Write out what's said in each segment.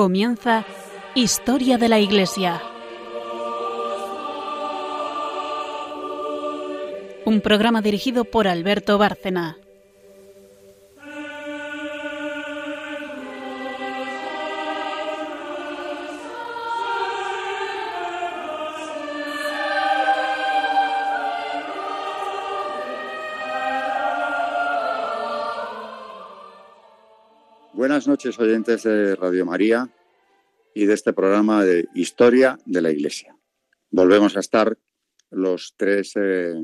Comienza Historia de la Iglesia. Un programa dirigido por Alberto Bárcena. Buenas noches, oyentes de Radio María y de este programa de Historia de la Iglesia. Volvemos a estar los tres, eh,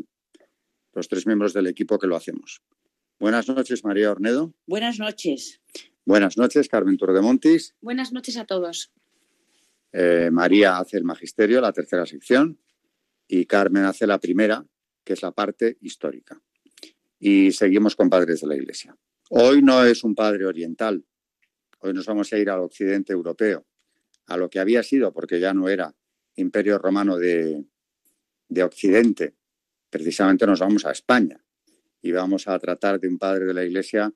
los tres miembros del equipo que lo hacemos. Buenas noches, María Ornedo. Buenas noches. Buenas noches, Carmen Turdemontis. Buenas noches a todos. Eh, María hace el magisterio, la tercera sección, y Carmen hace la primera, que es la parte histórica. Y seguimos con padres de la Iglesia. Hoy no es un padre oriental, hoy nos vamos a ir al occidente europeo, a lo que había sido, porque ya no era imperio romano de, occidente, precisamente nos vamos a España y vamos a tratar de un padre de la Iglesia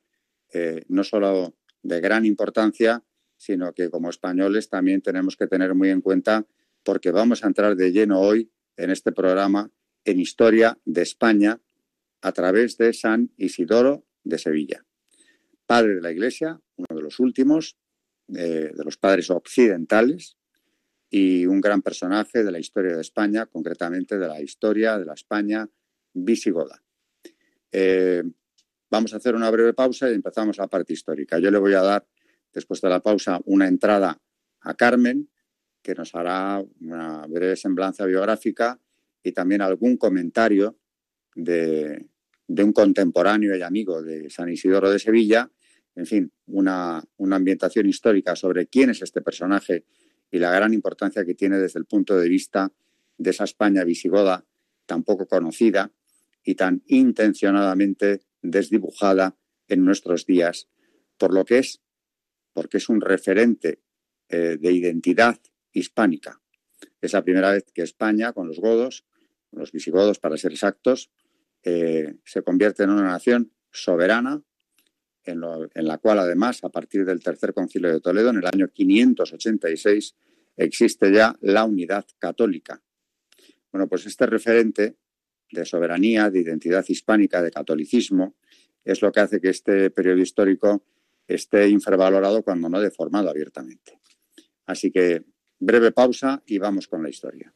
eh, no solo de gran importancia, sino que como españoles también tenemos que tener muy en cuenta, porque vamos a entrar de lleno hoy en este programa en historia de España a través de San Isidoro de Sevilla. Padre de la Iglesia, uno de los últimos, eh, de los padres occidentales, y un gran personaje de la historia de España, concretamente de la historia de la España visigoda. Eh, vamos a hacer una breve pausa y empezamos la parte histórica. Yo le voy a dar, después de la pausa, una entrada a Carmen, que nos hará una breve semblanza biográfica y también algún comentario de, de un contemporáneo y amigo de San Isidoro de Sevilla, en fin, una, ambientación histórica sobre quién es este personaje y la gran importancia que tiene desde el punto de vista de esa España visigoda tan poco conocida y tan intencionadamente desdibujada en nuestros días, por lo que es, porque es un referente eh, de identidad hispánica. Es la primera vez que España, con los godos, los visigodos para ser exactos, eh, se convierte en una nación soberana, en, la cual además, a partir del tercer concilio de Toledo, en el año 586, existe ya la unidad católica. Bueno, pues este referente de soberanía, de identidad hispánica, de catolicismo, es lo que hace que este periodo histórico esté infravalorado cuando no deformado abiertamente. Así que breve pausa y vamos con la historia.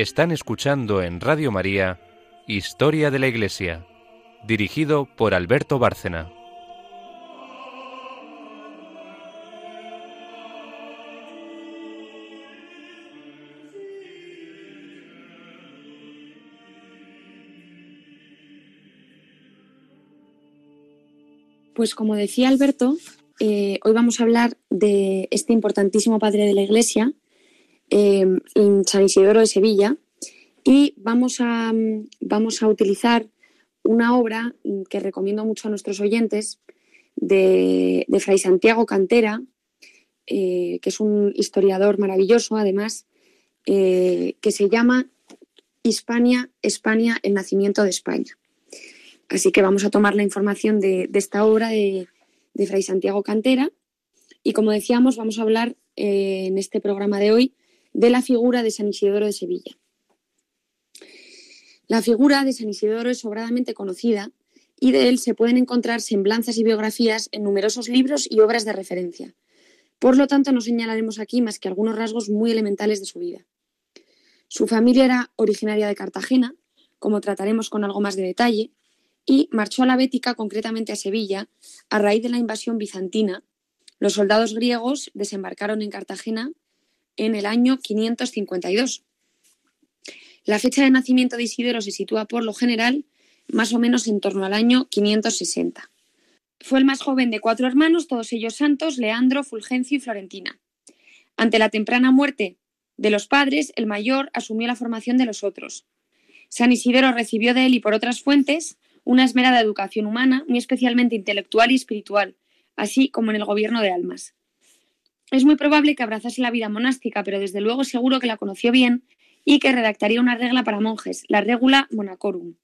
Están escuchando en Radio María Historia de la Iglesia, dirigido por Alberto Bárcena. Pues como decía Alberto, eh, hoy vamos a hablar de este importantísimo padre de la Iglesia, Em, en San Isidoro de Sevilla y vamos a, vamos a utilizar una obra que recomiendo mucho a nuestros oyentes de, Fray Santiago Cantera, eh, que es un historiador maravilloso además, eh, que se llama Hispania, España, el nacimiento de España. Así que vamos a tomar la información de, esta obra de, Fray Santiago Cantera y como decíamos vamos a hablar eh, en este programa de hoy de la figura de San Isidoro de Sevilla. La figura de San Isidoro es sobradamente conocida y de él se pueden encontrar semblanzas y biografías en numerosos libros y obras de referencia. Por lo tanto, no señalaremos aquí más que algunos rasgos muy elementales de su vida. Su familia era originaria de Cartagena, como trataremos con algo más de detalle, y marchó a la Bética, concretamente a Sevilla, a raíz de la invasión bizantina. Los soldados griegos desembarcaron en Cartagena en el año 552. La fecha de nacimiento de Isidoro se sitúa por lo general más o menos en torno al año 560. Fue el más joven de cuatro hermanos, todos ellos santos, Leandro, Fulgencio y Florentina. Ante la temprana muerte de los padres, el mayor asumió la formación de los otros. San Isidoro recibió de él y por otras fuentes una esmerada educación humana, muy especialmente intelectual y espiritual, así como en el gobierno de almas. Es muy probable que abrazase la vida monástica, pero desde luego seguro que la conoció bien y que redactaría una regla para monjes, la Regula Monacorum.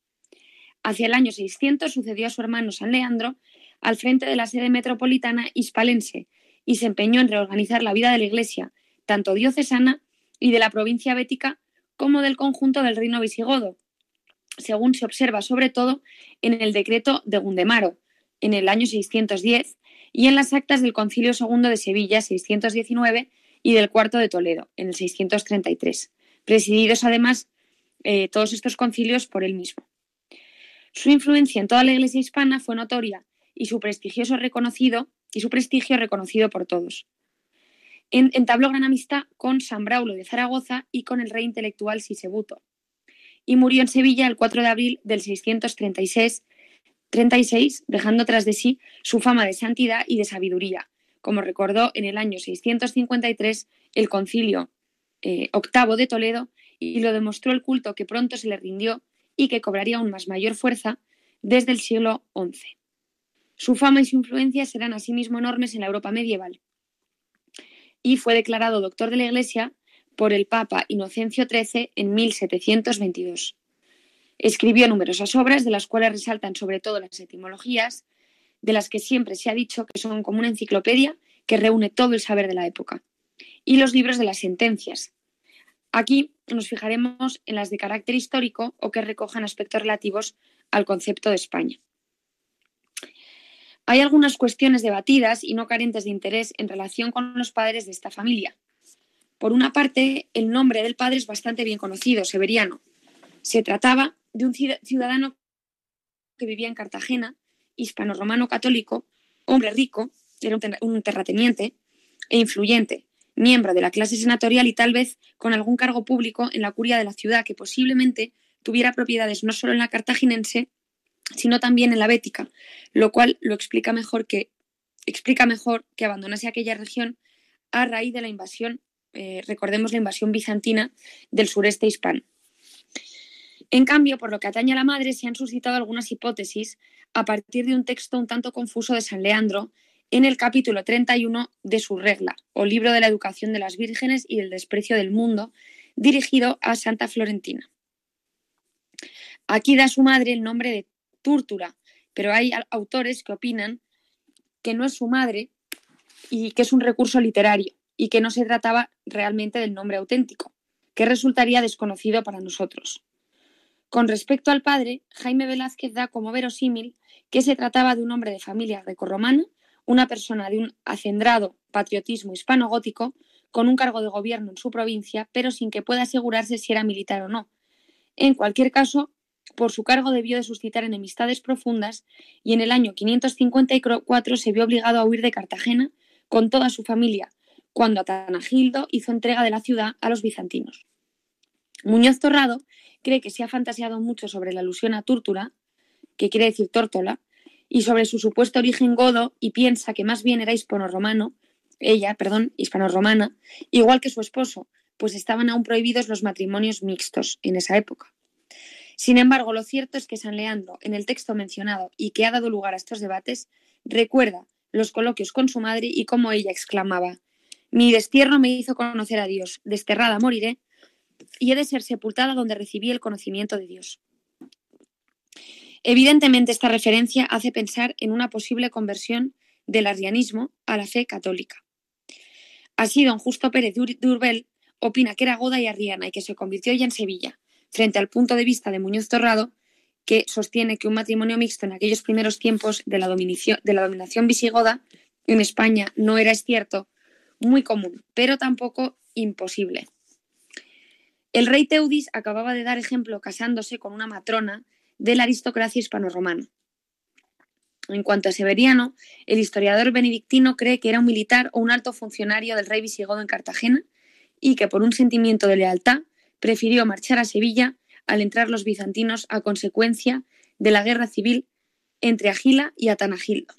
Hacia el año 600 sucedió a su hermano San Leandro al frente de la sede metropolitana hispalense y se empeñó en reorganizar la vida de la Iglesia, tanto diocesana y de la provincia bética como del conjunto del reino visigodo, según se observa sobre todo en el decreto de Gundemaro, en el año 610, y en las actas del Concilio II de Sevilla, 619, y del Cuarto de Toledo, en el 633, presididos además eh, todos estos concilios por él mismo. Su influencia en toda la Iglesia hispana fue notoria y su prestigioso reconocido y su prestigio reconocido por todos. entabló gran amistad con San Braulo de Zaragoza y con el rey intelectual Sisebuto, y murió en Sevilla el 4 de abril del 636, 36, dejando tras de sí su fama de santidad y de sabiduría, como recordó en el año 653 el concilio eh, octavo de Toledo y lo demostró el culto que pronto se le rindió y que cobraría aún más mayor fuerza desde el siglo XI. Su fama y su influencia serán asimismo enormes en la Europa medieval. Y fue declarado doctor de la Iglesia por el Papa Inocencio XIII en 1722. Escribió numerosas obras, de las cuales resaltan sobre todo las etimologías, de las que siempre se ha dicho que son como una enciclopedia que reúne todo el saber de la época, y los libros de las sentencias. Aquí nos fijaremos en las de carácter histórico o que recojan aspectos relativos al concepto de España. Hay algunas cuestiones debatidas y no carentes de interés en relación con los padres de esta familia. Por una parte, el nombre del padre es bastante bien conocido, Severiano. Se trataba de un ciudadano que vivía en Cartagena, hispano-romano católico, hombre rico, era un terrateniente e influyente, miembro de la clase senatorial y tal vez con algún cargo público en la curia de la ciudad que posiblemente tuviera propiedades no solo en la cartaginense, sino también en la bética, lo cual lo explica mejor que explica mejor que abandonase aquella región a raíz de la invasión, eh, recordemos la invasión bizantina del sureste hispano. En cambio, por lo que atañe a la madre, se han suscitado algunas hipótesis a partir de un texto un tanto confuso de San Leandro en el capítulo 31 de su regla, o libro de la educación de las vírgenes y del desprecio del mundo, dirigido a Santa Florentina. Aquí da su madre el nombre de Túrtura, pero hay autores que opinan que no es su madre y que es un recurso literario y que no se trataba realmente del nombre auténtico, que resultaría desconocido para nosotros. Con respecto al padre, Jaime Velázquez da como verosímil que se trataba de un hombre de familia grecorromana, una persona de un acendrado patriotismo hispano-gótico, con un cargo de gobierno en su provincia, pero sin que pueda asegurarse si era militar o no. En cualquier caso, por su cargo debió de suscitar enemistades profundas y en el año 554 se vio obligado a huir de Cartagena con toda su familia, cuando Atanagildo hizo entrega de la ciudad a los bizantinos. Muñoz Torrado cree que se ha fantaseado mucho sobre la alusión a Túrtura, que quiere decir tórtola, y sobre su supuesto origen godo y piensa que más bien era hispano-romano, ella, perdón, hispano-romana, igual que su esposo, pues estaban aún prohibidos los matrimonios mixtos en esa época. Sin embargo, lo cierto es que San Leandro, en el texto mencionado y que ha dado lugar a estos debates, recuerda los coloquios con su madre y cómo ella exclamaba Mi destierro me hizo conocer a Dios, desterrada moriré, y he de ser sepultada donde recibí el conocimiento de Dios. Evidentemente, esta referencia hace pensar en una posible conversión del arrianismo a la fe católica. Así, don Justo Pérez de Urbel opina que era goda y arriana y que se convirtió ya en Sevilla, frente al punto de vista de Muñoz Torrado, que sostiene que un matrimonio mixto en aquellos primeros tiempos de la, de la dominación visigoda en España no era, es cierto, muy común, pero tampoco imposible. El rey Teudis acababa de dar ejemplo casándose con una matrona de la aristocracia hispano-romana. En cuanto a Severiano, el historiador benedictino cree que era un militar o un alto funcionario del rey visigodo en Cartagena y que por un sentimiento de lealtad prefirió marchar a Sevilla al entrar los bizantinos a consecuencia de la guerra civil entre Agila y Atanagildo.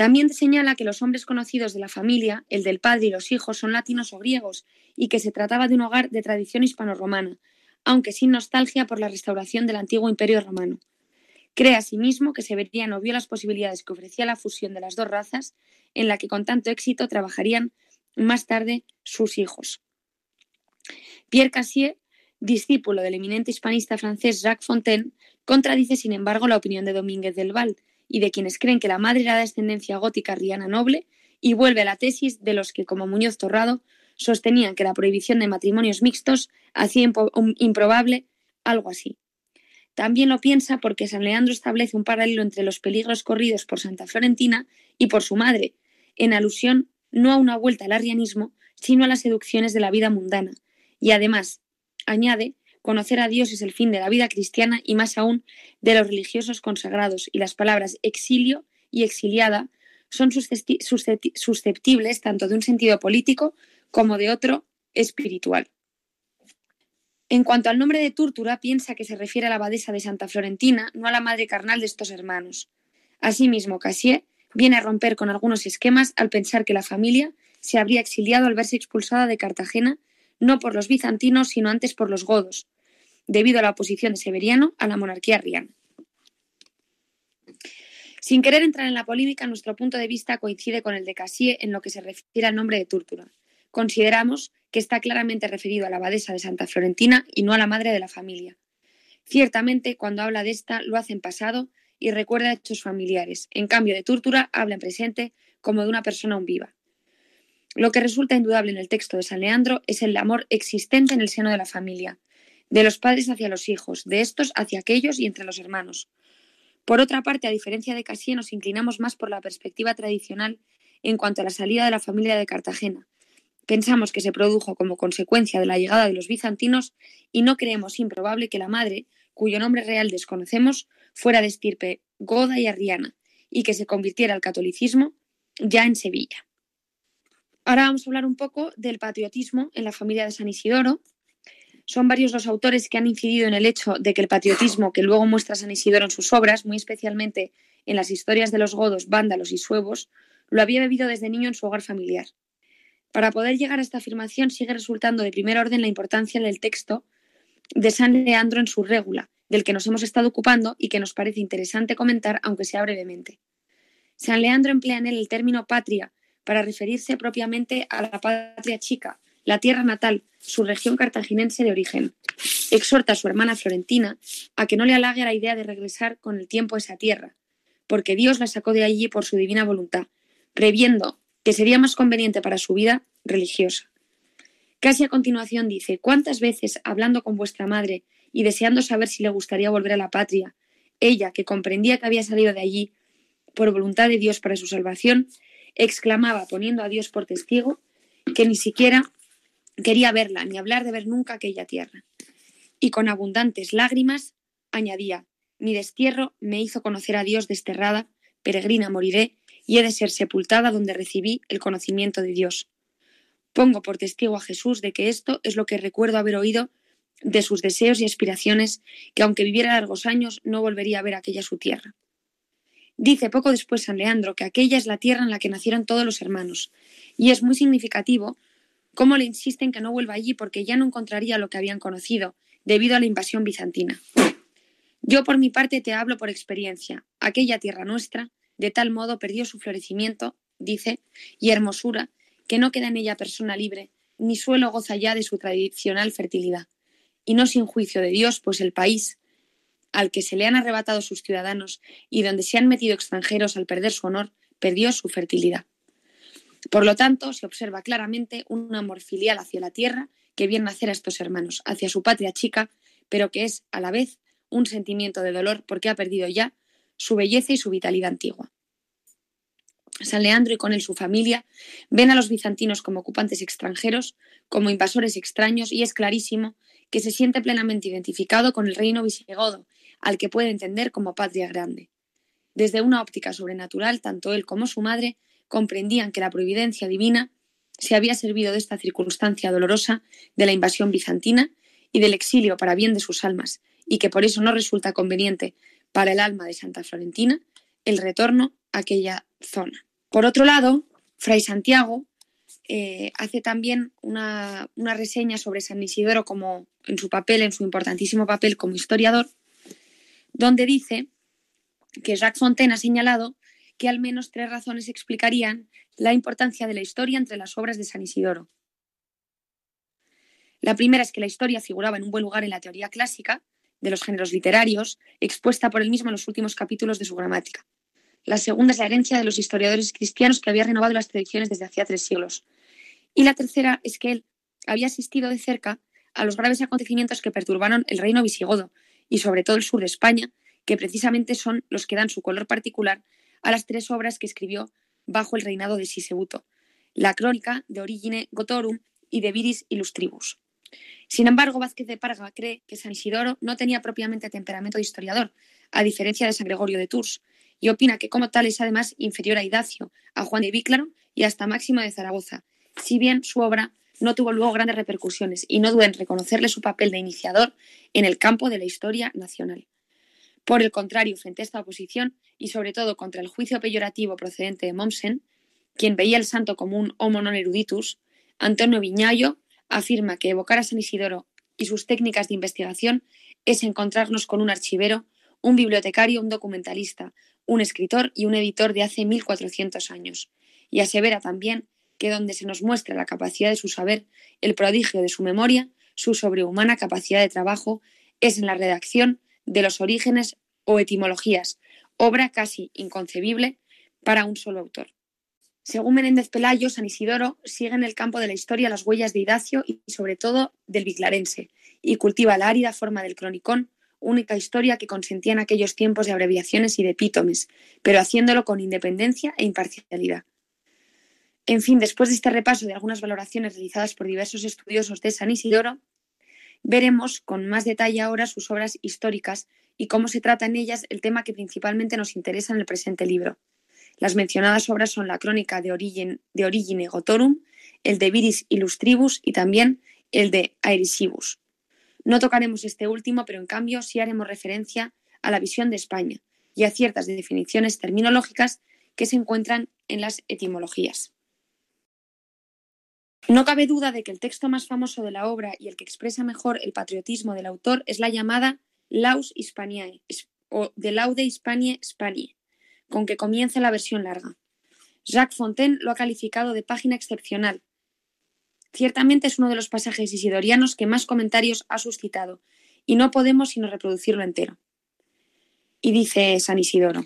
También señala que los hombres conocidos de la familia, el del padre y los hijos, son latinos o griegos y que se trataba de un hogar de tradición hispano-romana, aunque sin nostalgia por la restauración del antiguo imperio romano. Cree asimismo que Severiano vio las posibilidades que ofrecía la fusión de las dos razas, en la que con tanto éxito trabajarían más tarde sus hijos. Pierre Cassier, discípulo del eminente hispanista francés Jacques Fontaine, contradice, sin embargo, la opinión de Domínguez del Val y de quienes creen que la madre era de ascendencia gótica riana noble y vuelve a la tesis de los que, como Muñoz Torrado, sostenían que la prohibición de matrimonios mixtos hacía improbable algo así. También lo piensa porque San Leandro establece un paralelo entre los peligros corridos por Santa Florentina y por su madre, en alusión no a una vuelta al arrianismo, sino a las seducciones de la vida mundana. Y además, añade, conocer a Dios es el fin de la vida cristiana y más aún de los religiosos consagrados, y las palabras exilio y exiliada son susceptibles tanto de un sentido político como de otro espiritual. En cuanto al nombre de Túrtura, piensa que se refiere a la abadesa de Santa Florentina, no a la madre carnal de estos hermanos. Asimismo, Cassier viene a romper con algunos esquemas al pensar que la familia se habría exiliado al verse expulsada de Cartagena no por los bizantinos, sino antes por los godos, debido a la oposición de Severiano a la monarquía riana. Sin querer entrar en la polémica, nuestro punto de vista coincide con el de Cassier en lo que se refiere al nombre de Túrtura. Consideramos que está claramente referido a la abadesa de Santa Florentina y no a la madre de la familia. Ciertamente, cuando habla de esta, lo hace en pasado y recuerda hechos familiares. En cambio, de Túrtura habla en presente como de una persona aún viva. Lo que resulta indudable en el texto de San Leandro es el amor existente en el seno de la familia, de los padres hacia los hijos, de estos hacia aquellos y entre los hermanos. Por otra parte, a diferencia de Cassier, nos inclinamos más por la perspectiva tradicional en cuanto a la salida de la familia de Cartagena, Pensamos que se produjo como consecuencia de la llegada de los bizantinos y no creemos improbable que la madre, cuyo nombre real desconocemos, fuera de estirpe goda y arriana y que se convirtiera al catolicismo ya en Sevilla. Ahora vamos a hablar un poco del patriotismo en la familia de San Isidoro. Son varios los autores que han incidido en el hecho de que el patriotismo que luego muestra San Isidoro en sus obras, muy especialmente en las historias de los godos, vándalos y suevos, lo había bebido desde niño en su hogar familiar. Para poder llegar a esta afirmación sigue resultando de primer orden la importancia del texto de San Leandro en su régula, del que nos hemos estado ocupando y que nos parece interesante comentar, aunque sea brevemente. San Leandro emplea en él el término patria para referirse propiamente a la patria chica, la tierra natal, su región cartaginense de origen. Exhorta a su hermana Florentina a que no le halague la idea de regresar con el tiempo a esa tierra, porque Dios la sacó de allí por su divina voluntad, previendo que sería más conveniente para su vida religiosa. Casi a continuación dice, ¿cuántas veces, hablando con vuestra madre y deseando saber si le gustaría volver a la patria, ella, que comprendía que había salido de allí por voluntad de Dios para su salvación, exclamaba, poniendo a Dios por testigo, que ni siquiera quería verla, ni hablar de ver nunca aquella tierra. Y con abundantes lágrimas añadía, mi destierro me hizo conocer a Dios desterrada, peregrina moriré, y he de ser sepultada donde recibí el conocimiento de Dios. Pongo por testigo a Jesús de que esto es lo que recuerdo haber oído de sus deseos y aspiraciones, que aunque viviera largos años no volvería a ver aquella su tierra. Dice poco después San Leandro que aquella es la tierra en la que nacieron todos los hermanos, y es muy significativo cómo le insiste en que no vuelva allí porque ya no encontraría lo que habían conocido, debido a la invasión bizantina. Yo por mi parte te hablo por experiencia. Aquella tierra nuestra de tal modo perdió su florecimiento, dice, y hermosura, que no queda en ella persona libre, ni suelo goza ya de su tradicional fertilidad. Y no sin juicio de Dios, pues el país al que se le han arrebatado sus ciudadanos y donde se han metido extranjeros al perder su honor, perdió su fertilidad. Por lo tanto, se observa claramente un amor filial hacia la tierra que viene nacer a estos hermanos, hacia su patria chica, pero que es, a la vez, un sentimiento de dolor porque ha perdido ya su belleza y su vitalidad antigua. San Leandro y con él su familia ven a los bizantinos como ocupantes extranjeros, como invasores extraños, y es clarísimo que se siente plenamente identificado con el reino visigodo, al que puede entender como patria grande. Desde una óptica sobrenatural, tanto él como su madre comprendían que la providencia divina se había servido de esta circunstancia dolorosa de la invasión bizantina y del exilio para bien de sus almas, y que por eso no resulta conveniente para el alma de Santa Florentina el retorno a aquella zona. Por otro lado, Fray Santiago eh, hace también una, una, reseña sobre San Isidoro como en su papel, en su importantísimo papel como historiador, donde dice que Jacques Fontaine ha señalado que al menos tres razones explicarían la importancia de la historia entre las obras de San Isidoro. La primera es que la historia figuraba en un buen lugar en la teoría clásica de los géneros literarios, expuesta por él mismo en los últimos capítulos de su gramática. La segunda es la herencia de los historiadores cristianos que había renovado las tradiciones desde hacía tres siglos. Y la tercera es que él había asistido de cerca a los graves acontecimientos que perturbaron el reino visigodo y sobre todo el sur de España, que precisamente son los que dan su color particular a las tres obras que escribió bajo el reinado de Sisebuto, la crónica de Origine Gotorum y de Viris Illustribus. Sin embargo, Vázquez de Parga cree que San Isidoro no tenía propiamente temperamento de historiador, a diferencia de San Gregorio de Tours, y opina que como tal es además inferior a Idacio, a Juan de Víclaro y hasta Máximo de Zaragoza, si bien su obra no tuvo luego grandes repercusiones y no duda en reconocerle su papel de iniciador en el campo de la historia nacional. Por el contrario, frente a esta oposición y sobre todo contra el juicio peyorativo procedente de Mommsen, quien veía el santo como un homo non eruditus, Antonio Viñayo afirma que evocar a San Isidoro y sus técnicas de investigación es encontrarnos con un archivero, un bibliotecario, un documentalista, un escritor y un editor de hace 1400 años, y asevera también que donde se nos muestra la capacidad de su saber, el prodigio de su memoria, su sobrehumana capacidad de trabajo, es en la redacción de los orígenes o etimologías, obra casi inconcebible para un solo autor. Según Menéndez Pelayo, San Isidoro sigue en el campo de la historia las huellas de Idacio y sobre todo del viclarense, y cultiva la árida forma del cronicón, única historia que consentía en aquellos tiempos de abreviaciones y de epítomes, pero haciéndolo con independencia e imparcialidad. En fin, después de este repaso de algunas valoraciones realizadas por diversos estudiosos de San Isidoro, veremos con más detalle ahora sus obras históricas y cómo se trata en ellas el tema que principalmente nos interesa en el presente libro, las mencionadas obras son la crónica de, Origine, de Origine Gotorum, el de Viris Illustribus y también el de Aerisibus. No tocaremos este último, pero en cambio sí haremos referencia a la visión de España y a ciertas definiciones terminológicas que se encuentran en las etimologías. No cabe duda de que el texto más famoso de la obra y el que expresa mejor el patriotismo del autor es la llamada Laus Hispaniae o de Laude Hispanie Spanie, con que comienza la versión larga. Jacques Fontaine lo ha calificado de página excepcional. Ciertamente es uno de los pasajes isidorianos que más comentarios ha suscitado, y no podemos sino reproducirlo entero. Y dice San Isidoro,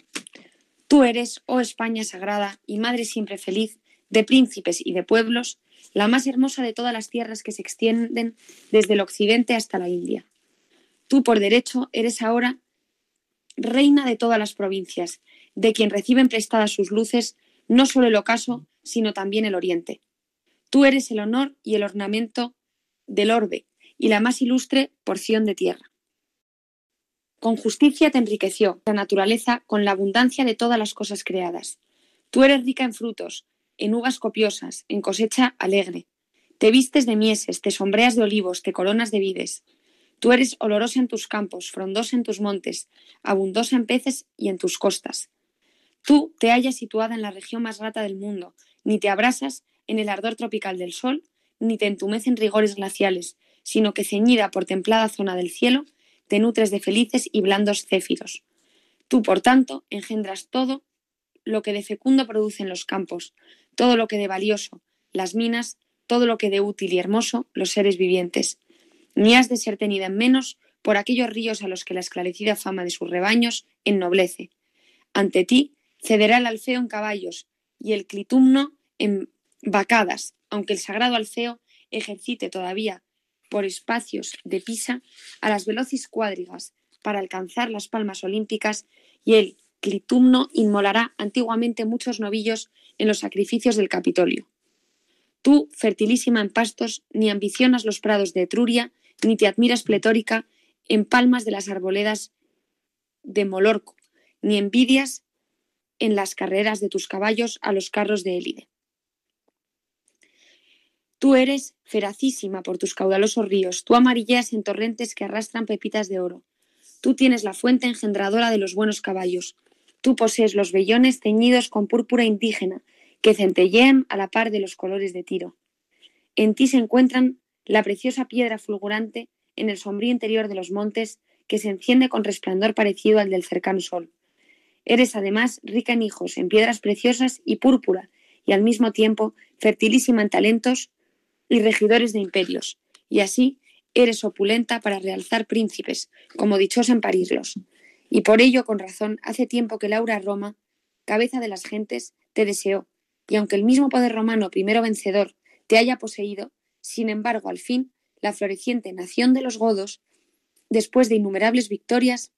Tú eres, oh España sagrada y madre siempre feliz, de príncipes y de pueblos, la más hermosa de todas las tierras que se extienden desde el occidente hasta la India. Tú, por derecho, eres ahora reina de todas las provincias, de quien reciben prestadas sus luces no solo el ocaso, sino también el oriente. Tú eres el honor y el ornamento del orbe y la más ilustre porción de tierra. Con justicia te enriqueció la naturaleza con la abundancia de todas las cosas creadas. Tú eres rica en frutos, en uvas copiosas, en cosecha alegre. Te vistes de mieses, te sombreas de olivos, te coronas de vides. Tú eres olorosa en tus campos, frondosa en tus montes, abundosa en peces y en tus costas. Tú te hallas situada en la región más grata del mundo, ni te abrasas en el ardor tropical del sol, ni te entumecen rigores glaciales, sino que ceñida por templada zona del cielo, te nutres de felices y blandos céfiros. Tú, por tanto, engendras todo lo que de fecundo producen los campos, todo lo que de valioso, las minas, todo lo que de útil y hermoso, los seres vivientes. Ni has de ser tenida en menos por aquellos ríos a los que la esclarecida fama de sus rebaños ennoblece. Ante ti Cederá el alfeo en caballos y el clitumno en vacadas, aunque el sagrado alfeo ejercite todavía por espacios de Pisa a las veloces cuadrigas para alcanzar las palmas olímpicas y el clitumno inmolará antiguamente muchos novillos en los sacrificios del Capitolio. Tú, fertilísima en pastos, ni ambicionas los prados de Etruria, ni te admiras pletórica en palmas de las arboledas de Molorco, ni envidias en las carreras de tus caballos a los carros de élide. Tú eres feracísima por tus caudalosos ríos, tú amarilleas en torrentes que arrastran pepitas de oro. Tú tienes la fuente engendradora de los buenos caballos. Tú posees los vellones teñidos con púrpura indígena, que centellean a la par de los colores de Tiro. En ti se encuentran la preciosa piedra fulgurante en el sombrío interior de los montes que se enciende con resplandor parecido al del cercano sol. Eres además rica en hijos, en piedras preciosas y púrpura, y al mismo tiempo fertilísima en talentos y regidores de imperios, y así eres opulenta para realzar príncipes, como dichosa en parirlos. Y por ello, con razón, hace tiempo que Laura Roma, cabeza de las gentes, te deseó, y aunque el mismo poder romano primero vencedor te haya poseído, sin embargo, al fin, la floreciente nación de los godos, después de innumerables victorias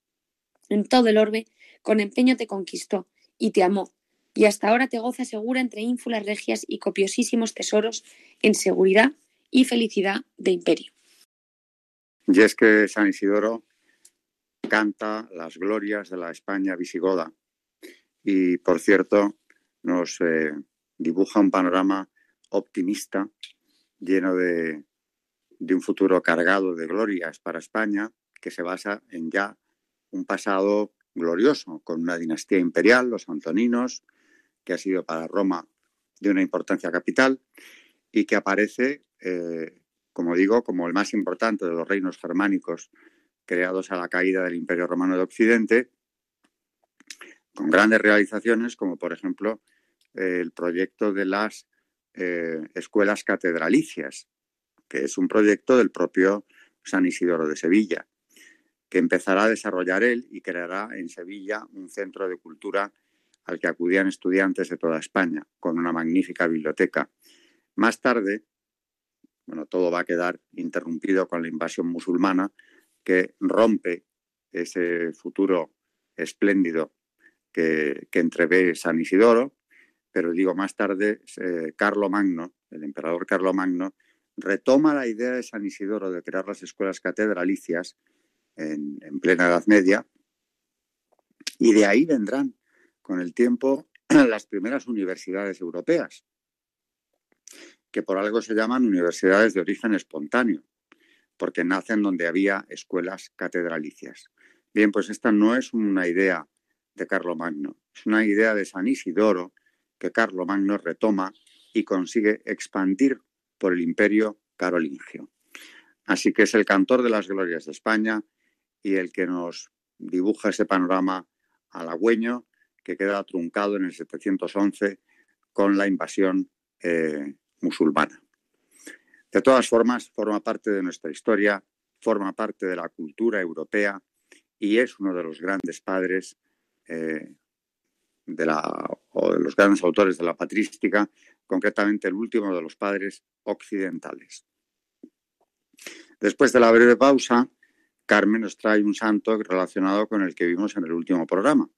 en todo el orbe, con empeño te conquistó y te amó, y hasta ahora te goza segura entre ínfulas regias y copiosísimos tesoros en seguridad y felicidad de imperio. Y es que San Isidoro canta las glorias de la España visigoda. Y, por cierto, nos eh, dibuja un panorama optimista, lleno de, de un futuro cargado de glorias para España, que se basa en ya un pasado glorioso, con una dinastía imperial, los antoninos, que ha sido para Roma de una importancia capital y que aparece, eh, como digo, como el más importante de los reinos germánicos creados a la caída del Imperio Romano de Occidente, con grandes realizaciones, como por ejemplo eh, el proyecto de las eh, escuelas catedralicias, que es un proyecto del propio San Isidoro de Sevilla, que empezará a desarrollar él y creará en Sevilla un centro de cultura al que acudían estudiantes de toda España, con una magnífica biblioteca. Más tarde, bueno, todo va a quedar interrumpido con la invasión musulmana que rompe ese futuro espléndido que, entrevé San Isidoro, pero digo, más tarde, eh, Carlo Magno, el emperador Carlo Magno, retoma la idea de San Isidoro de crear las escuelas catedralicias en, en plena Edad Media, y de ahí vendrán con el tiempo las primeras universidades europeas, que por algo se llaman universidades de origen espontáneo, porque nacen donde había escuelas catedralicias. Bien, pues esta no es una idea de Carlomagno, es una idea de San Isidoro que Carlomagno retoma y consigue expandir por el imperio carolingio. Así que es el cantor de las glorias de España y el que nos dibuja ese panorama halagüeño que queda truncado en el 711 con la invasión eh, musulmana. De todas formas, forma parte de nuestra historia, forma parte de la cultura europea y es uno de los grandes padres eh, de la, o de los grandes autores de la patrística, concretamente el último de los padres occidentales. Después de la breve pausa, Carmen nos trae un santo relacionado con el que vimos en el último programa,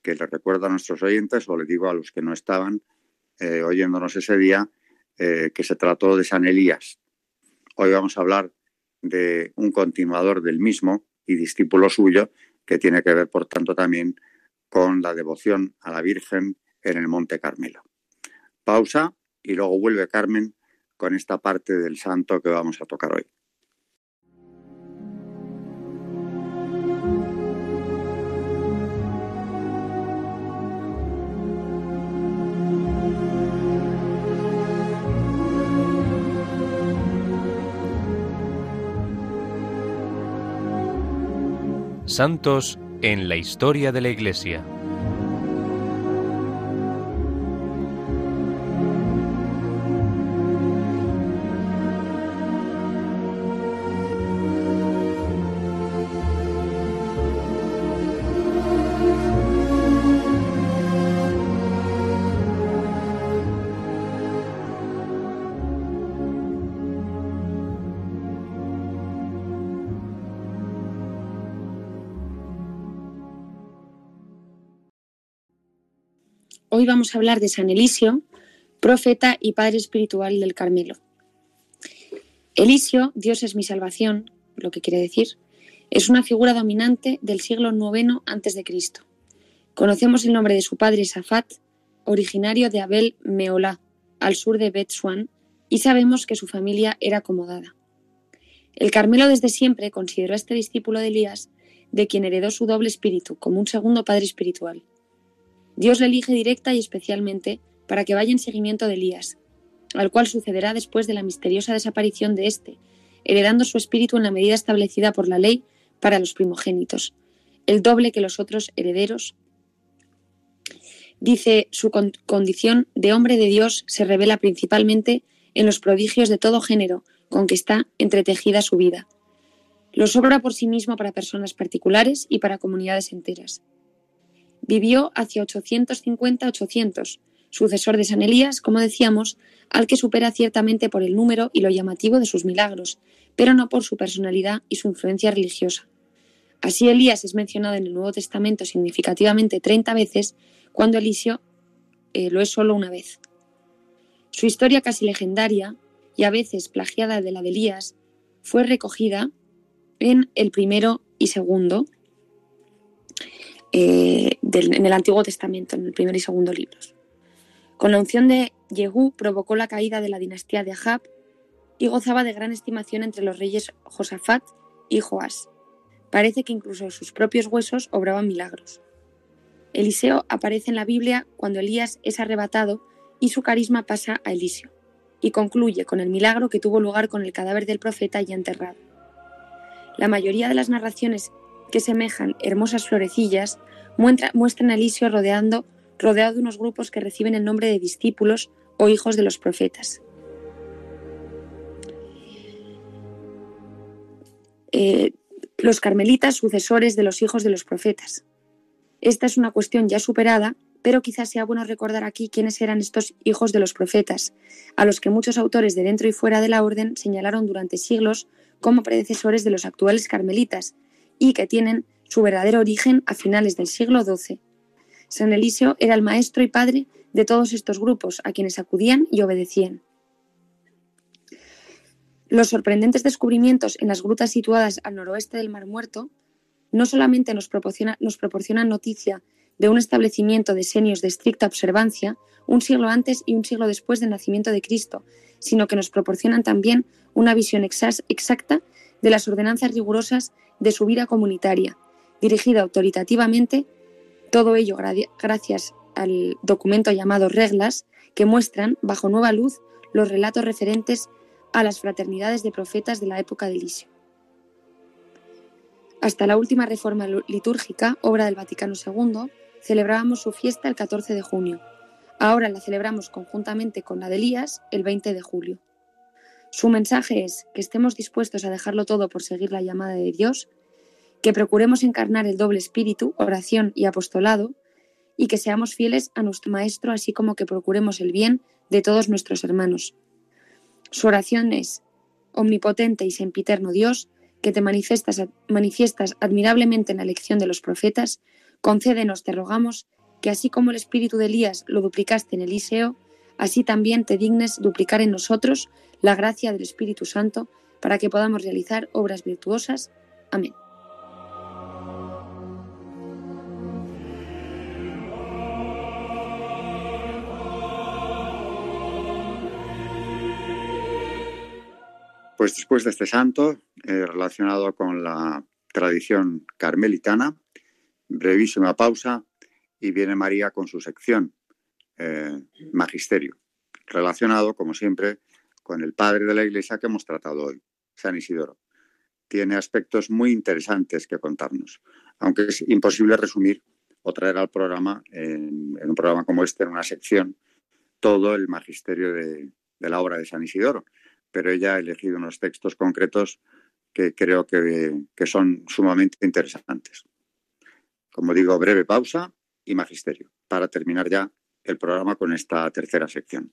que le recuerdo a nuestros oyentes o le digo a los que no estaban eh, oyéndonos ese día eh, que se trató de San Elías. Hoy vamos a hablar de un continuador del mismo y discípulo suyo que tiene que ver, por tanto, también con la devoción a la Virgen en el Monte Carmelo. Pausa y luego vuelve Carmen con esta parte del santo que vamos a tocar hoy. Santos en la historia de la Iglesia. Hoy vamos a hablar de San Elisio, profeta y padre espiritual del Carmelo. Elisio, Dios es mi salvación, lo que quiere decir, es una figura dominante del siglo IX a.C. Conocemos el nombre de su padre Safat, originario de Abel Meolá, al sur de Bet y sabemos que su familia era acomodada. El Carmelo desde siempre consideró a este discípulo de Elías de quien heredó su doble espíritu como un segundo padre espiritual. Dios le elige directa y especialmente para que vaya en seguimiento de Elías, al cual sucederá después de la misteriosa desaparición de éste, heredando su espíritu en la medida establecida por la ley para los primogénitos, el doble que los otros herederos. Dice, su condición de hombre de Dios se revela principalmente en los prodigios de todo género con que está entretejida su vida. Los obra por sí mismo para personas particulares y para comunidades enteras. Vivió hacia 850-800, sucesor de San Elías, como decíamos, al que supera ciertamente por el número y lo llamativo de sus milagros, pero no por su personalidad y su influencia religiosa. Así Elías es mencionado en el Nuevo Testamento significativamente 30 veces, cuando Eliseo eh, lo es solo una vez. Su historia casi legendaria, y a veces plagiada de la de Elías, fue recogida en el primero y segundo, eh, en el Antiguo Testamento, en el primero y segundo libros. Con la unción de Yehú provocó la caída de la dinastía de Ahab y gozaba de gran estimación entre los reyes Josafat y Joás. Parece que incluso sus propios huesos obraban milagros. Eliseo aparece en la Biblia cuando Elías es arrebatado y su carisma pasa a Eliseo, y concluye con el milagro que tuvo lugar con el cadáver del profeta ya enterrado. La mayoría de las narraciones que semejan hermosas florecillas muestran a Eliseo rodeando, rodeado de unos grupos que reciben el nombre de discípulos o hijos de los profetas. Eh, los carmelitas sucesores de los hijos de los profetas. Esta es una cuestión ya superada, pero quizás sea bueno recordar aquí quiénes eran estos hijos de los profetas, a los que muchos autores de dentro y fuera de la orden señalaron durante siglos como predecesores de los actuales carmelitas, y que tienen su verdadero origen a finales del siglo XII. San Eliseo era el maestro y padre de todos estos grupos, a quienes acudían y obedecían. Los sorprendentes descubrimientos en las grutas situadas al noroeste del Mar Muerto no solamente nos, proporcionan noticia de un establecimiento de senios de estricta observancia un siglo antes y un siglo después del nacimiento de Cristo, sino que nos proporcionan también una visión exacta de las ordenanzas rigurosas de su vida comunitaria, dirigida autoritativamente, todo ello gracias al documento llamado Reglas, que muestran, bajo nueva luz, los relatos referentes a las fraternidades de profetas de la época de Eliseo. Hasta la última reforma litúrgica, obra del Vaticano II, celebrábamos su fiesta el 14 de junio. Ahora la celebramos conjuntamente con la de Elías el 20 de julio. Su mensaje es que estemos dispuestos a dejarlo todo por seguir la llamada de Dios, que procuremos encarnar el doble espíritu, oración y apostolado, y que seamos fieles a nuestro Maestro, así como que procuremos el bien de todos nuestros hermanos, su oración es, Omnipotente y sempiterno Dios, que te manifiestas, manifiestas admirablemente en la elección de los profetas, concédenos, te rogamos, que así como el espíritu de Elías lo duplicaste en Eliseo, así también te dignes duplicar en nosotros la gracia del Espíritu Santo para que podamos realizar obras virtuosas. Amén. Pues después de este santo, eh, relacionado con la tradición carmelitana, brevísima pausa y viene María con su sección, eh, Magisterio, relacionado, como siempre, con el padre de la Iglesia que hemos tratado hoy, San Isidoro. Tiene aspectos muy interesantes que contarnos, aunque es imposible resumir o traer al programa, en, un programa como este, en una sección, todo el magisterio de la obra de San Isidoro pero ella ha elegido unos textos concretos que creo que, que son sumamente interesantes. Como digo, breve pausa y magisterio, para terminar ya el programa con esta tercera sección.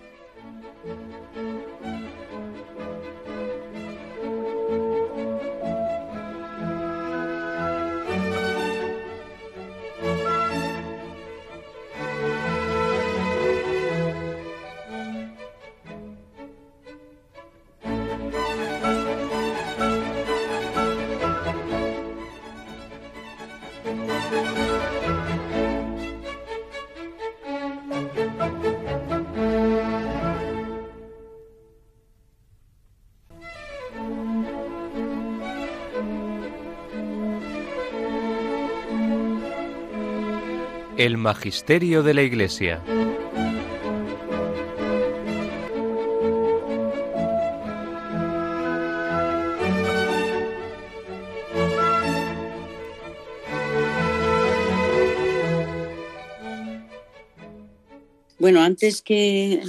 El Magisterio de la Iglesia. Bueno, antes que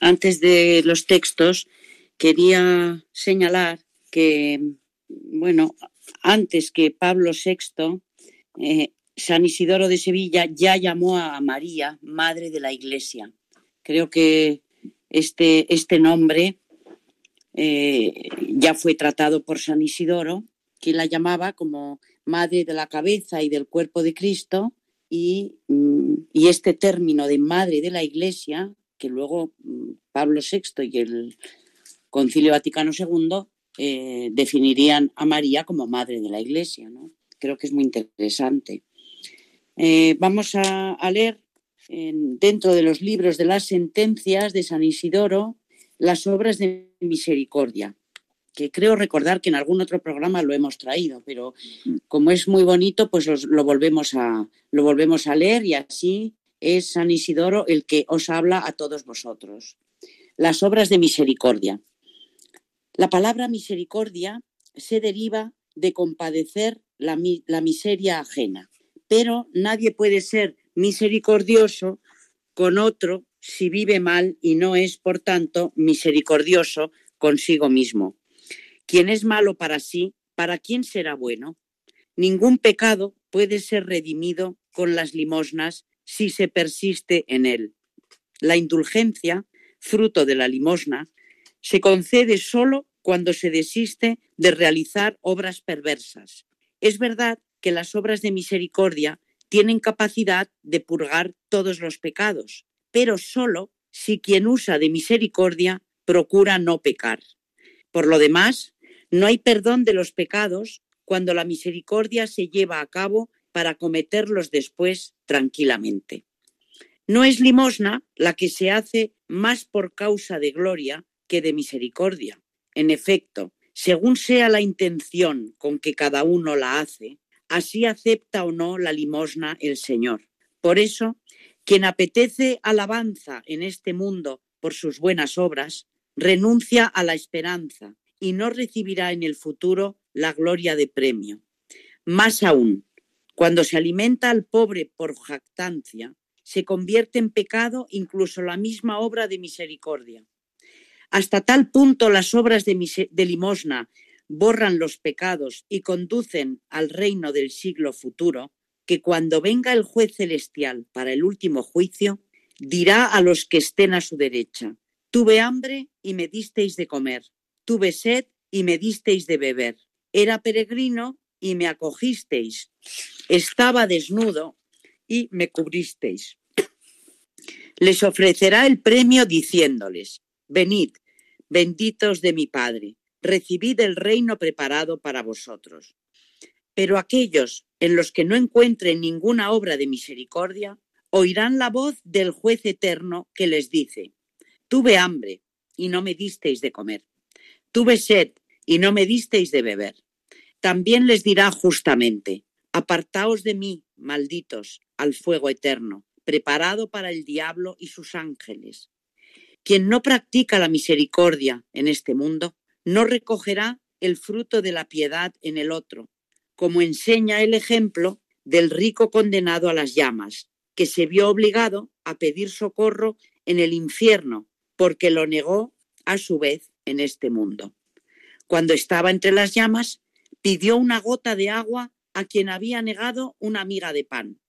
antes de los textos quería señalar que bueno, antes que Pablo VI San Isidoro de Sevilla ya llamó a María Madre de la Iglesia. Creo que este, este nombre eh, ya fue tratado por San Isidoro, que la llamaba como Madre de la cabeza y del cuerpo de Cristo, y, mm, este término de Madre de la Iglesia, que luego mm, Pablo VI y el Concilio Vaticano II eh, definirían a María como Madre de la Iglesia. Creo que es muy interesante. Eh, vamos a, leer dentro de los libros de las sentencias de San Isidoro las obras de misericordia, que creo recordar que en algún otro programa lo hemos traído, pero como es muy bonito, pues lo, volvemos a, lo volvemos a leer y así es San Isidoro el que os habla a todos vosotros. Las obras de misericordia. La palabra misericordia se deriva de compadecer la miseria ajena pero nadie puede ser misericordioso con otro si vive mal y no es, por tanto, misericordioso consigo mismo. Quien es malo para sí, ¿para quién será bueno? Ningún pecado puede ser redimido con las limosnas si se persiste en él. La indulgencia, fruto de la limosna, se concede solo cuando se desiste de realizar obras perversas. Es verdad que las obras de misericordia tienen capacidad de purgar todos los pecados, pero solo si quien usa de misericordia procura no pecar. Por lo demás, no hay perdón de los pecados cuando la misericordia se lleva a cabo para cometerlos después tranquilamente. No es limosna la que se hace más por causa de gloria que de misericordia. En efecto, según sea la intención con que cada uno la hace, así acepta o no la limosna el Señor. Por eso, quien apetece alabanza en este mundo por sus buenas obras, renuncia a la esperanza y no recibirá en el futuro la gloria de premio. Más aún, cuando se alimenta al pobre por jactancia, se convierte en pecado incluso la misma obra de misericordia. Hasta tal punto las obras de, de limosna borran los pecados y conducen al reino del siglo futuro, que cuando venga el juez celestial para el último juicio, dirá a los que estén a su derecha, tuve hambre y me disteis de comer, tuve sed y me disteis de beber, era peregrino y me acogisteis, estaba desnudo y me cubristeis. Les ofrecerá el premio diciéndoles, venid, benditos de mi Padre recibid el reino preparado para vosotros. Pero aquellos en los que no encuentren ninguna obra de misericordia, oirán la voz del juez eterno que les dice, tuve hambre y no me disteis de comer, tuve sed y no me disteis de beber. También les dirá justamente, apartaos de mí, malditos, al fuego eterno, preparado para el diablo y sus ángeles. Quien no practica la misericordia en este mundo, no recogerá el fruto de la piedad en el otro, como enseña el ejemplo del rico condenado a las llamas, que se vio obligado a pedir socorro en el infierno, porque lo negó a su vez en este mundo. Cuando estaba entre las llamas, pidió una gota de agua a quien había negado una miga de pan.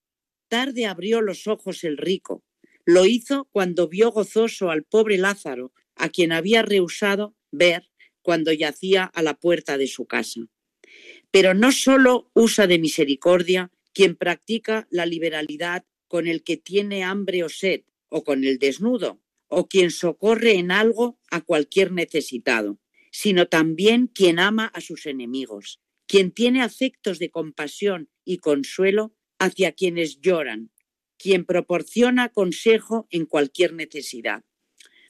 Tarde abrió los ojos el rico. Lo hizo cuando vio gozoso al pobre Lázaro, a quien había rehusado ver cuando yacía a la puerta de su casa. Pero no solo usa de misericordia quien practica la liberalidad con el que tiene hambre o sed, o con el desnudo, o quien socorre en algo a cualquier necesitado, sino también quien ama a sus enemigos, quien tiene afectos de compasión y consuelo hacia quienes lloran, quien proporciona consejo en cualquier necesidad.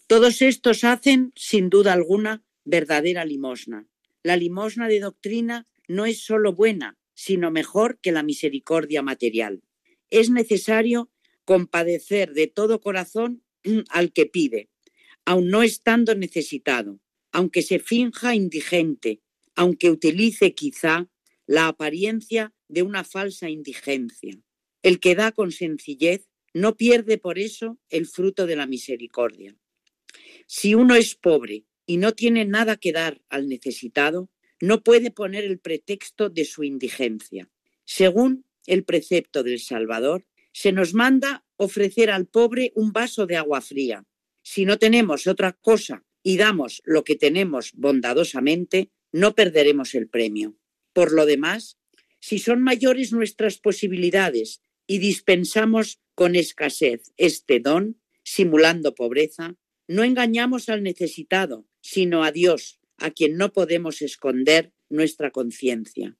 Todos estos hacen, sin duda alguna, verdadera limosna. La limosna de doctrina no es solo buena, sino mejor que la misericordia material. Es necesario compadecer de todo corazón al que pide, aun no estando necesitado, aunque se finja indigente, aunque utilice quizá la apariencia de una falsa indigencia. El que da con sencillez no pierde por eso el fruto de la misericordia. Si uno es pobre y no tiene nada que dar al necesitado, no puede poner el pretexto de su indigencia. Según el precepto del Salvador, se nos manda ofrecer al pobre un vaso de agua fría. Si no tenemos otra cosa y damos lo que tenemos bondadosamente, no perderemos el premio. Por lo demás, si son mayores nuestras posibilidades y dispensamos con escasez este don, simulando pobreza, no engañamos al necesitado, sino a Dios, a quien no podemos esconder nuestra conciencia.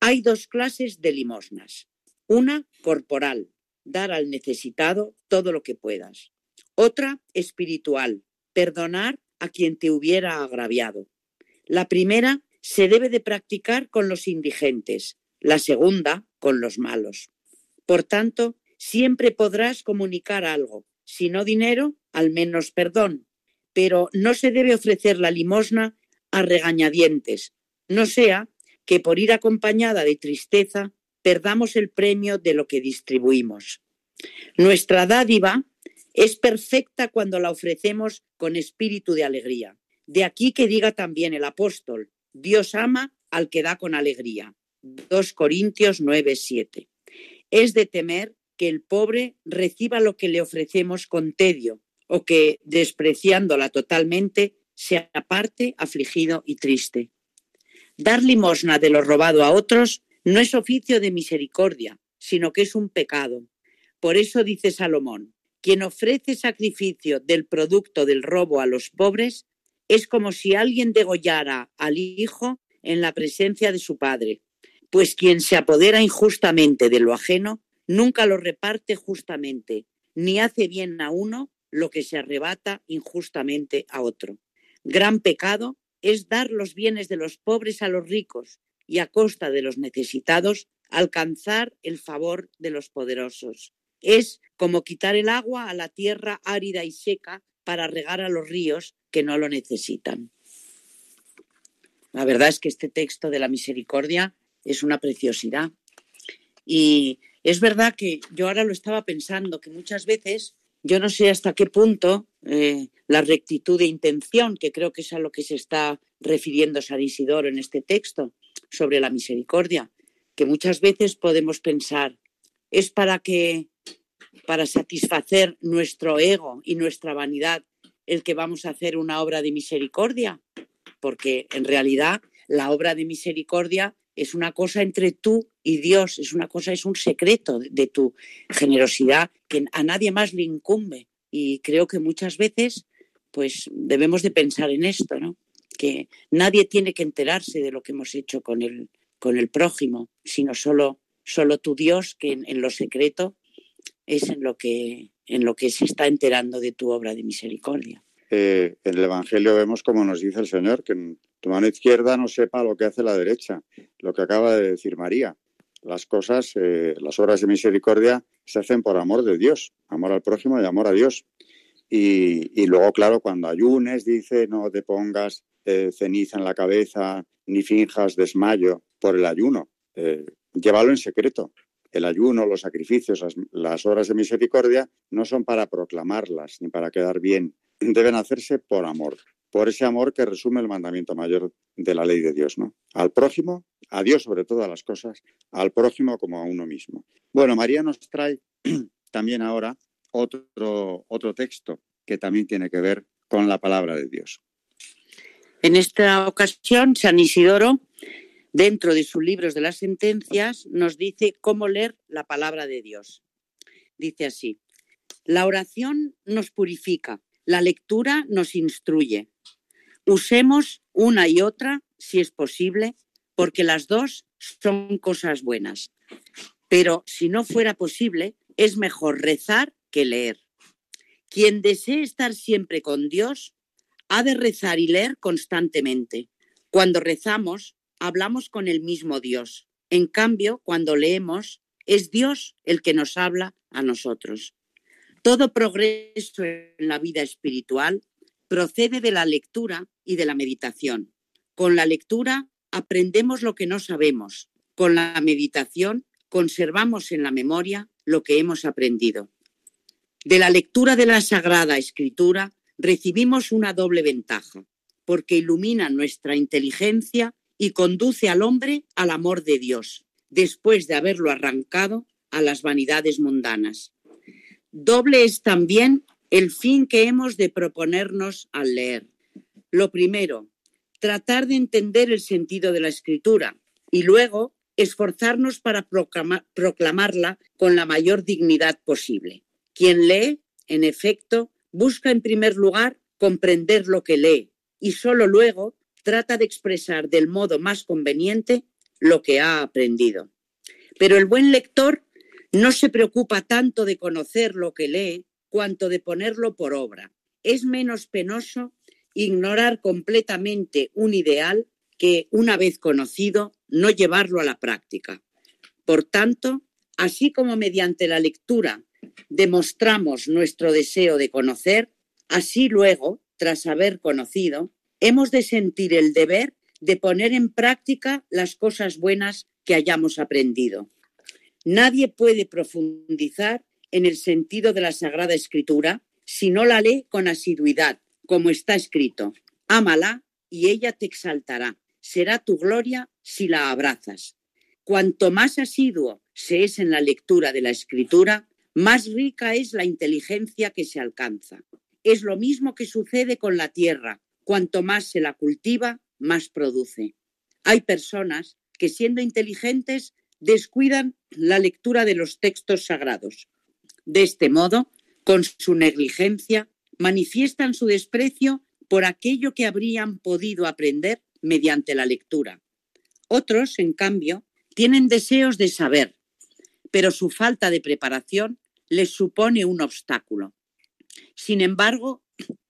Hay dos clases de limosnas. Una corporal, dar al necesitado todo lo que puedas. Otra espiritual, perdonar a quien te hubiera agraviado. La primera se debe de practicar con los indigentes, la segunda con los malos. Por tanto, siempre podrás comunicar algo, si no dinero, al menos perdón, pero no se debe ofrecer la limosna a regañadientes, no sea que por ir acompañada de tristeza perdamos el premio de lo que distribuimos. Nuestra dádiva es perfecta cuando la ofrecemos con espíritu de alegría. De aquí que diga también el apóstol, Dios ama al que da con alegría. 2 Corintios 9, 7. Es de temer que el pobre reciba lo que le ofrecemos con tedio o que, despreciándola totalmente, se aparte afligido y triste. Dar limosna de lo robado a otros no es oficio de misericordia, sino que es un pecado. Por eso dice Salomón, quien ofrece sacrificio del producto del robo a los pobres es como si alguien degollara al hijo en la presencia de su padre, pues quien se apodera injustamente de lo ajeno nunca lo reparte justamente, ni hace bien a uno lo que se arrebata injustamente a otro. Gran pecado es dar los bienes de los pobres a los ricos y a costa de los necesitados alcanzar el favor de los poderosos. Es como quitar el agua a la tierra árida y seca para regar a los ríos que no lo necesitan. La verdad es que este texto de la misericordia es una preciosidad. Y es verdad que yo ahora lo estaba pensando, que muchas veces yo no sé hasta qué punto eh, la rectitud de intención, que creo que es a lo que se está refiriendo San Isidoro en este texto sobre la misericordia, que muchas veces podemos pensar, es para que, para satisfacer nuestro ego y nuestra vanidad, el que vamos a hacer una obra de misericordia, porque en realidad la obra de misericordia es una cosa entre tú y Dios, es una cosa, es un secreto de tu generosidad que a nadie más le incumbe. Y creo que muchas veces, pues debemos de pensar en esto, ¿no? Que nadie tiene que enterarse de lo que hemos hecho con el, con el prójimo, sino solo, solo tu Dios, que en, lo secreto es en lo, que, en lo que se está enterando de tu obra de misericordia. Eh, en el Evangelio vemos como nos dice el Señor, que tu mano izquierda no sepa lo que hace la derecha, lo que acaba de decir María. Las cosas, eh, las obras de misericordia se hacen por amor de Dios, amor al prójimo y amor a Dios. Y, luego, claro, cuando ayunes, dice, no te pongas eh, ceniza en la cabeza ni finjas desmayo por el ayuno. Llévalo en secreto. El ayuno, los sacrificios, las, las obras de misericordia no son para proclamarlas ni para quedar bien. Deben hacerse por amor. por ese amor que resume el mandamiento mayor de la ley de Dios, ¿no? Al prójimo, a Dios sobre todas las cosas, al prójimo como a uno mismo. Bueno, María nos trae también ahora otro, otro texto que también tiene que ver con la palabra de Dios. En esta ocasión, San Isidoro, dentro de sus libros de las sentencias, nos dice cómo leer la palabra de Dios. Dice así, la oración nos purifica, la lectura nos instruye. Usemos una y otra, si es posible, porque las dos son cosas buenas. Pero si no fuera posible, es mejor rezar que leer. Quien desee estar siempre con Dios, ha de rezar y leer constantemente. Cuando rezamos, hablamos con el mismo Dios. En cambio, cuando leemos, es Dios el que nos habla a nosotros. Todo progreso en la vida espiritual procede de la lectura y de la meditación. Con la lectura aprendemos lo que no sabemos. Con la meditación conservamos en la memoria lo que hemos aprendido. De la lectura de la Sagrada Escritura recibimos una doble ventaja, porque ilumina nuestra inteligencia y conduce al hombre al amor de Dios, después de haberlo arrancado a las vanidades mundanas. Doble es también el fin que hemos de proponernos al leer. Lo primero, tratar de entender el sentido de la escritura y luego esforzarnos para proclamarla con la mayor dignidad posible. Quien lee, en efecto, busca en primer lugar comprender lo que lee y solo luego trata de expresar del modo más conveniente lo que ha aprendido. Pero el buen lector no se preocupa tanto de conocer lo que lee cuanto de ponerlo por obra. Es menos penoso ignorar completamente un ideal que, una vez conocido, no llevarlo a la práctica. Por tanto, así como mediante la lectura demostramos nuestro deseo de conocer, así luego, tras haber conocido, hemos de sentir el deber de poner en práctica las cosas buenas que hayamos aprendido. Nadie puede profundizar en el sentido de la Sagrada Escritura si no la lee con asiduidad, como está escrito. Ámala y ella te exaltará. Será tu gloria si la abrazas. Cuanto más asiduo se es en la lectura de la Escritura, más rica es la inteligencia que se alcanza. Es lo mismo que sucede con la tierra. Cuanto más se la cultiva, más produce. Hay personas que siendo inteligentes descuidan la lectura de los textos sagrados. De este modo, con su negligencia, manifiestan su desprecio por aquello que habrían podido aprender mediante la lectura. Otros, en cambio, tienen deseos de saber, pero su falta de preparación les supone un obstáculo. Sin embargo,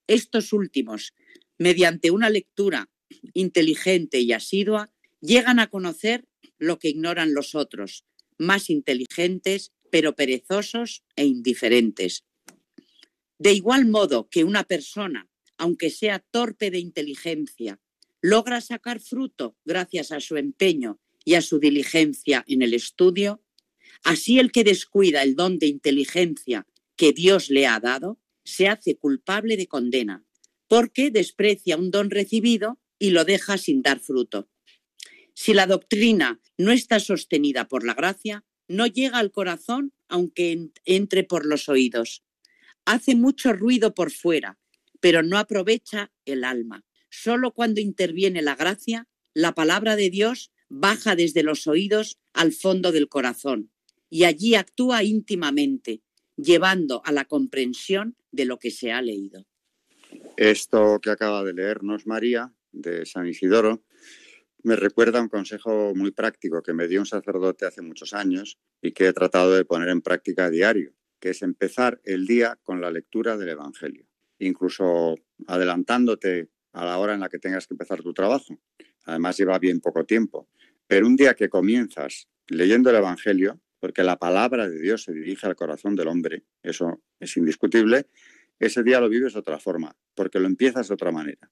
estos últimos, mediante una lectura inteligente y asidua, llegan a conocer lo que ignoran los otros, más inteligentes, pero perezosos e indiferentes. De igual modo que una persona, aunque sea torpe de inteligencia, logra sacar fruto gracias a su empeño y a su diligencia en el estudio, Así el que descuida el don de inteligencia que Dios le ha dado, se hace culpable de condena, porque desprecia un don recibido y lo deja sin dar fruto. Si la doctrina no está sostenida por la gracia, no llega al corazón aunque entre por los oídos. Hace mucho ruido por fuera, pero no aprovecha el alma. Solo cuando interviene la gracia, la palabra de Dios baja desde los oídos al fondo del corazón y allí actúa íntimamente, llevando a la comprensión de lo que se ha leído. Esto que acaba de leernos María, de San Isidoro, me recuerda un consejo muy práctico que me dio un sacerdote hace muchos años y que he tratado de poner en práctica diario, que es empezar el día con la lectura del Evangelio, incluso adelantándote a la hora en la que tengas que empezar tu trabajo. Además lleva bien poco tiempo, pero un día que comienzas leyendo el Evangelio, porque la palabra de Dios se dirige al corazón del hombre, eso es indiscutible, ese día lo vives de otra forma, porque lo empiezas de otra manera.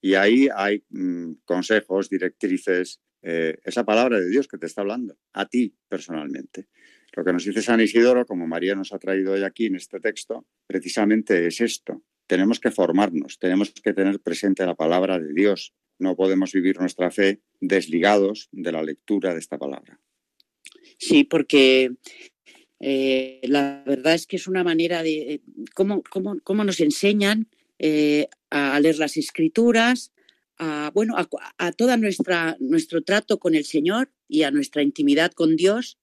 Y ahí hay mm, consejos, directrices, eh, esa palabra de Dios que te está hablando, a ti personalmente. Lo que nos dice San Isidoro, como María nos ha traído hoy aquí en este texto, precisamente es esto, tenemos que formarnos, tenemos que tener presente la palabra de Dios. No podemos vivir nuestra fe desligados de la lectura de esta palabra. Sí, porque eh, la verdad es que es una manera de eh, cómo, cómo, nos enseñan eh, a leer las escrituras, a, bueno, a, todo nuestro trato con el Señor y a nuestra intimidad con Dios,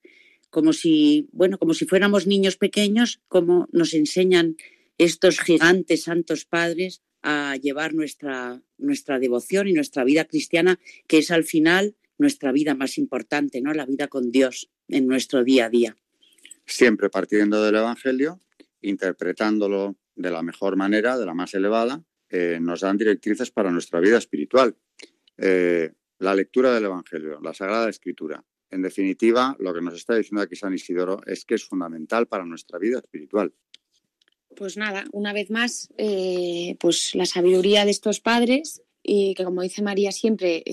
como si, bueno, como si fuéramos niños pequeños, como nos enseñan estos gigantes santos padres a llevar nuestra, nuestra devoción y nuestra vida cristiana, que es al final nuestra vida más importante, ¿no? La vida con Dios en nuestro día a día. Siempre partiendo del Evangelio, interpretándolo de la mejor manera, de la más elevada, eh, nos dan directrices para nuestra vida espiritual. Eh, la lectura del Evangelio, la Sagrada Escritura. En definitiva, lo que nos está diciendo aquí San Isidoro es que es fundamental para nuestra vida espiritual. Pues nada, una vez más, eh, pues la sabiduría de estos padres y que como dice María siempre,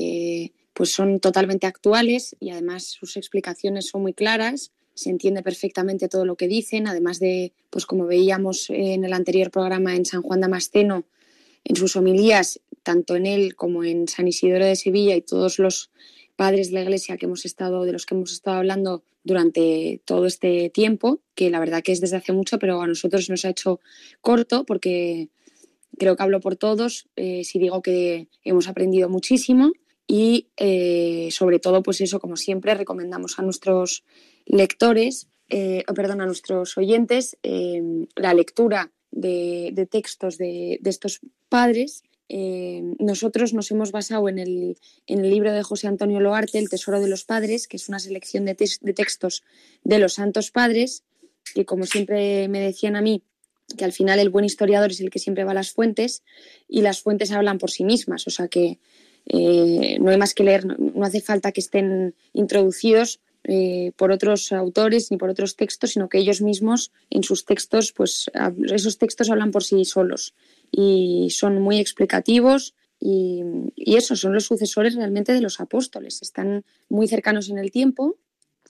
pues son totalmente actuales y además sus explicaciones son muy claras se entiende perfectamente todo lo que dicen, además de, pues como veíamos en el anterior programa en San Juan Damasceno, en sus homilías, tanto en él como en San Isidoro de Sevilla y todos los padres de la Iglesia que hemos estado, de los que hemos estado hablando durante todo este tiempo, que la verdad que es desde hace mucho, pero a nosotros nos ha hecho corto porque creo que hablo por todos eh, si digo que hemos aprendido muchísimo y eh, sobre todo, pues eso, como siempre, recomendamos a nuestros lectores, eh, perdón, a nuestros oyentes, eh, la lectura de, textos de, estos padres. Eh, nosotros nos hemos basado en el, libro de José Antonio Loarte, El Tesoro de los Padres, que es una selección de, textos de los santos padres, que como siempre me decían a mí, que al final el buen historiador es el que siempre va a las fuentes y las fuentes hablan por sí mismas, o sea que no hay más que leer, no hace falta que estén introducidos eh, por otros autores ni por otros textos, sino que ellos mismos en sus textos, pues esos textos hablan por sí solos y son muy explicativos y, y eso, son los sucesores realmente de los apóstoles, están muy cercanos en el tiempo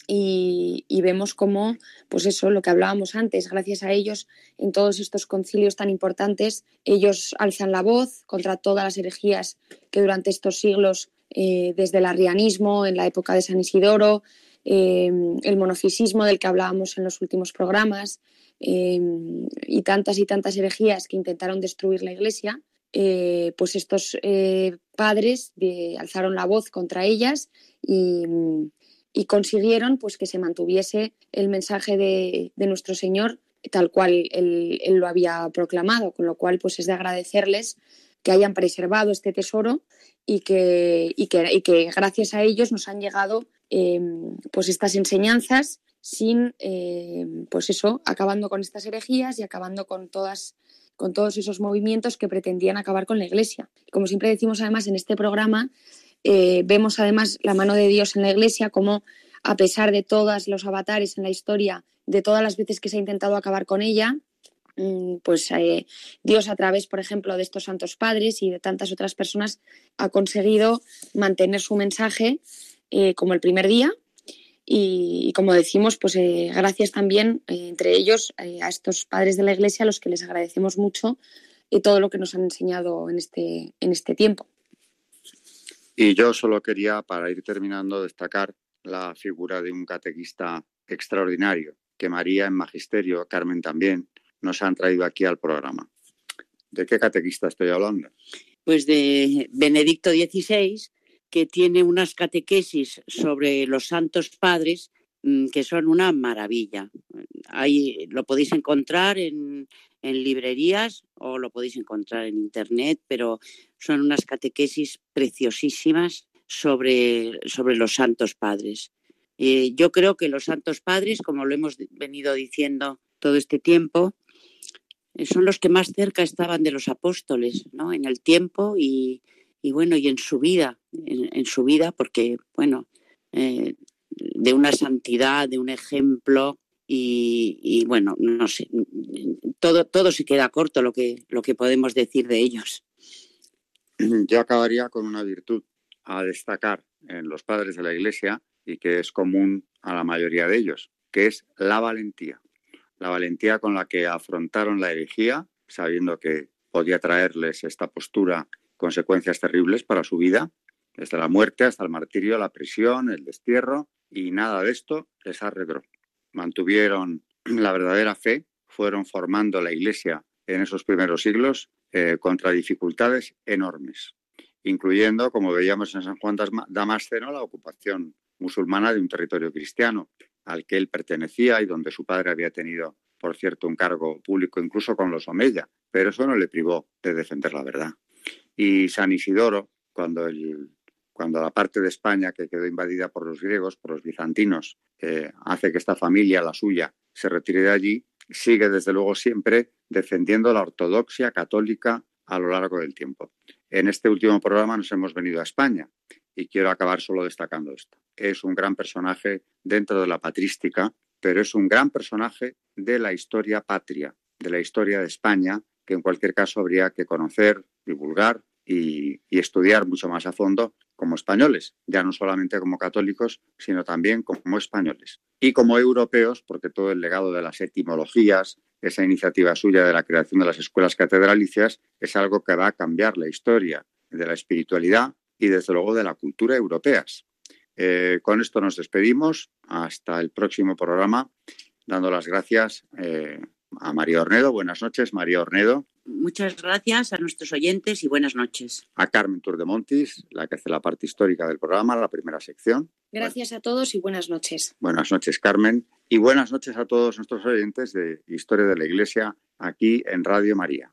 y, vemos cómo, pues eso, lo que hablábamos antes, gracias a ellos, en todos estos concilios tan importantes, ellos alzan la voz contra todas las herejías que durante estos siglos, eh, desde el arrianismo, en la época de San Isidoro, Em, el monofisismo del que hablábamos en los últimos programas em, y tantas y tantas herejías que intentaron destruir la Iglesia, eh, pues estos eh, padres alzaron la voz contra ellas y, consiguieron pues, que se mantuviese el mensaje de, nuestro Señor tal cual él, lo había proclamado, con lo cual pues, es de agradecerles que hayan preservado este tesoro y que, y que gracias a ellos nos han llegado Em, pues estas enseñanzas sin, em, pues eso, acabando con estas herejías y acabando con todas con todos esos movimientos que pretendían acabar con la Iglesia. Como siempre decimos además en este programa, eh, vemos además la mano de Dios en la Iglesia como a pesar de todos los avatares en la historia, de todas las veces que se ha intentado acabar con ella, mm, pues eh, Dios a través, por ejemplo, de estos santos padres y de tantas otras personas ha conseguido mantener su mensaje eh, como el primer día. Y, como decimos, pues gracias también entre ellos a estos padres de la Iglesia a los que les agradecemos mucho todo lo que nos han enseñado en este, en este tiempo. Y yo solo quería, para ir terminando, destacar la figura de un catequista extraordinario que María en Magisterio, Carmen también, nos han traído aquí al programa. ¿De qué catequista estoy hablando? Pues de Benedicto XVI, que tiene unas catequesis sobre los santos padres mm, que son una maravilla. Ahí lo podéis encontrar en, librerías o lo podéis encontrar en internet, pero son unas catequesis preciosísimas sobre, sobre los santos padres. Eh, yo creo que los santos padres, como lo hemos venido diciendo todo este tiempo, eh, son los que más cerca estaban de los apóstoles, ¿no? En el tiempo y, y bueno, y en su vida, en, su vida, porque, bueno, eh, de una santidad, de un ejemplo, y, bueno, no sé, todo, todo se queda corto lo que, lo que podemos decir de ellos. Yo acabaría con una virtud a destacar en los padres de la Iglesia y que es común a la mayoría de ellos, que es la valentía. La valentía con la que afrontaron la herejía, sabiendo que podía traerles esta postura consecuencias terribles para su vida, desde la muerte hasta el martirio, la prisión, el destierro, y nada de esto les arredró. Mantuvieron la verdadera fe, fueron formando la Iglesia en esos primeros siglos eh, contra dificultades enormes, incluyendo, como veíamos en San Juan Damasceno, la ocupación musulmana de un territorio cristiano al que él pertenecía y donde su padre había tenido, por cierto, un cargo público incluso con los Omeya, pero eso no le privó de defender la verdad. Y San Isidoro, cuando, el, cuando la parte de España que quedó invadida por los griegos, por los bizantinos, hace que esta familia, la suya, se retire de allí, sigue desde luego siempre defendiendo la ortodoxia católica a lo largo del tiempo. En este último programa nos hemos venido a España y quiero acabar solo destacando esto. Es un gran personaje dentro de la patrística, pero es un gran personaje de la historia patria, de la historia de España, que en cualquier caso habría que conocer, divulgar y, estudiar mucho más a fondo como españoles, ya no solamente como católicos, sino también como españoles. Y como europeos, porque todo el legado de las etimologías, esa iniciativa suya de la creación de las escuelas catedralicias, es algo que va a cambiar la historia de la espiritualidad y desde luego de la cultura europeas. Eh, con esto nos despedimos. Hasta el próximo programa, dando las gracias eh, a María Ornedo. Buenas noches, María Ornedo. Muchas gracias a nuestros oyentes y buenas noches. A Carmen Turdemontis, la que hace la parte histórica del programa, la primera sección. Gracias a todos y buenas noches. Buenas noches, Carmen. Y buenas noches a todos nuestros oyentes de Historia de la Iglesia aquí en Radio María.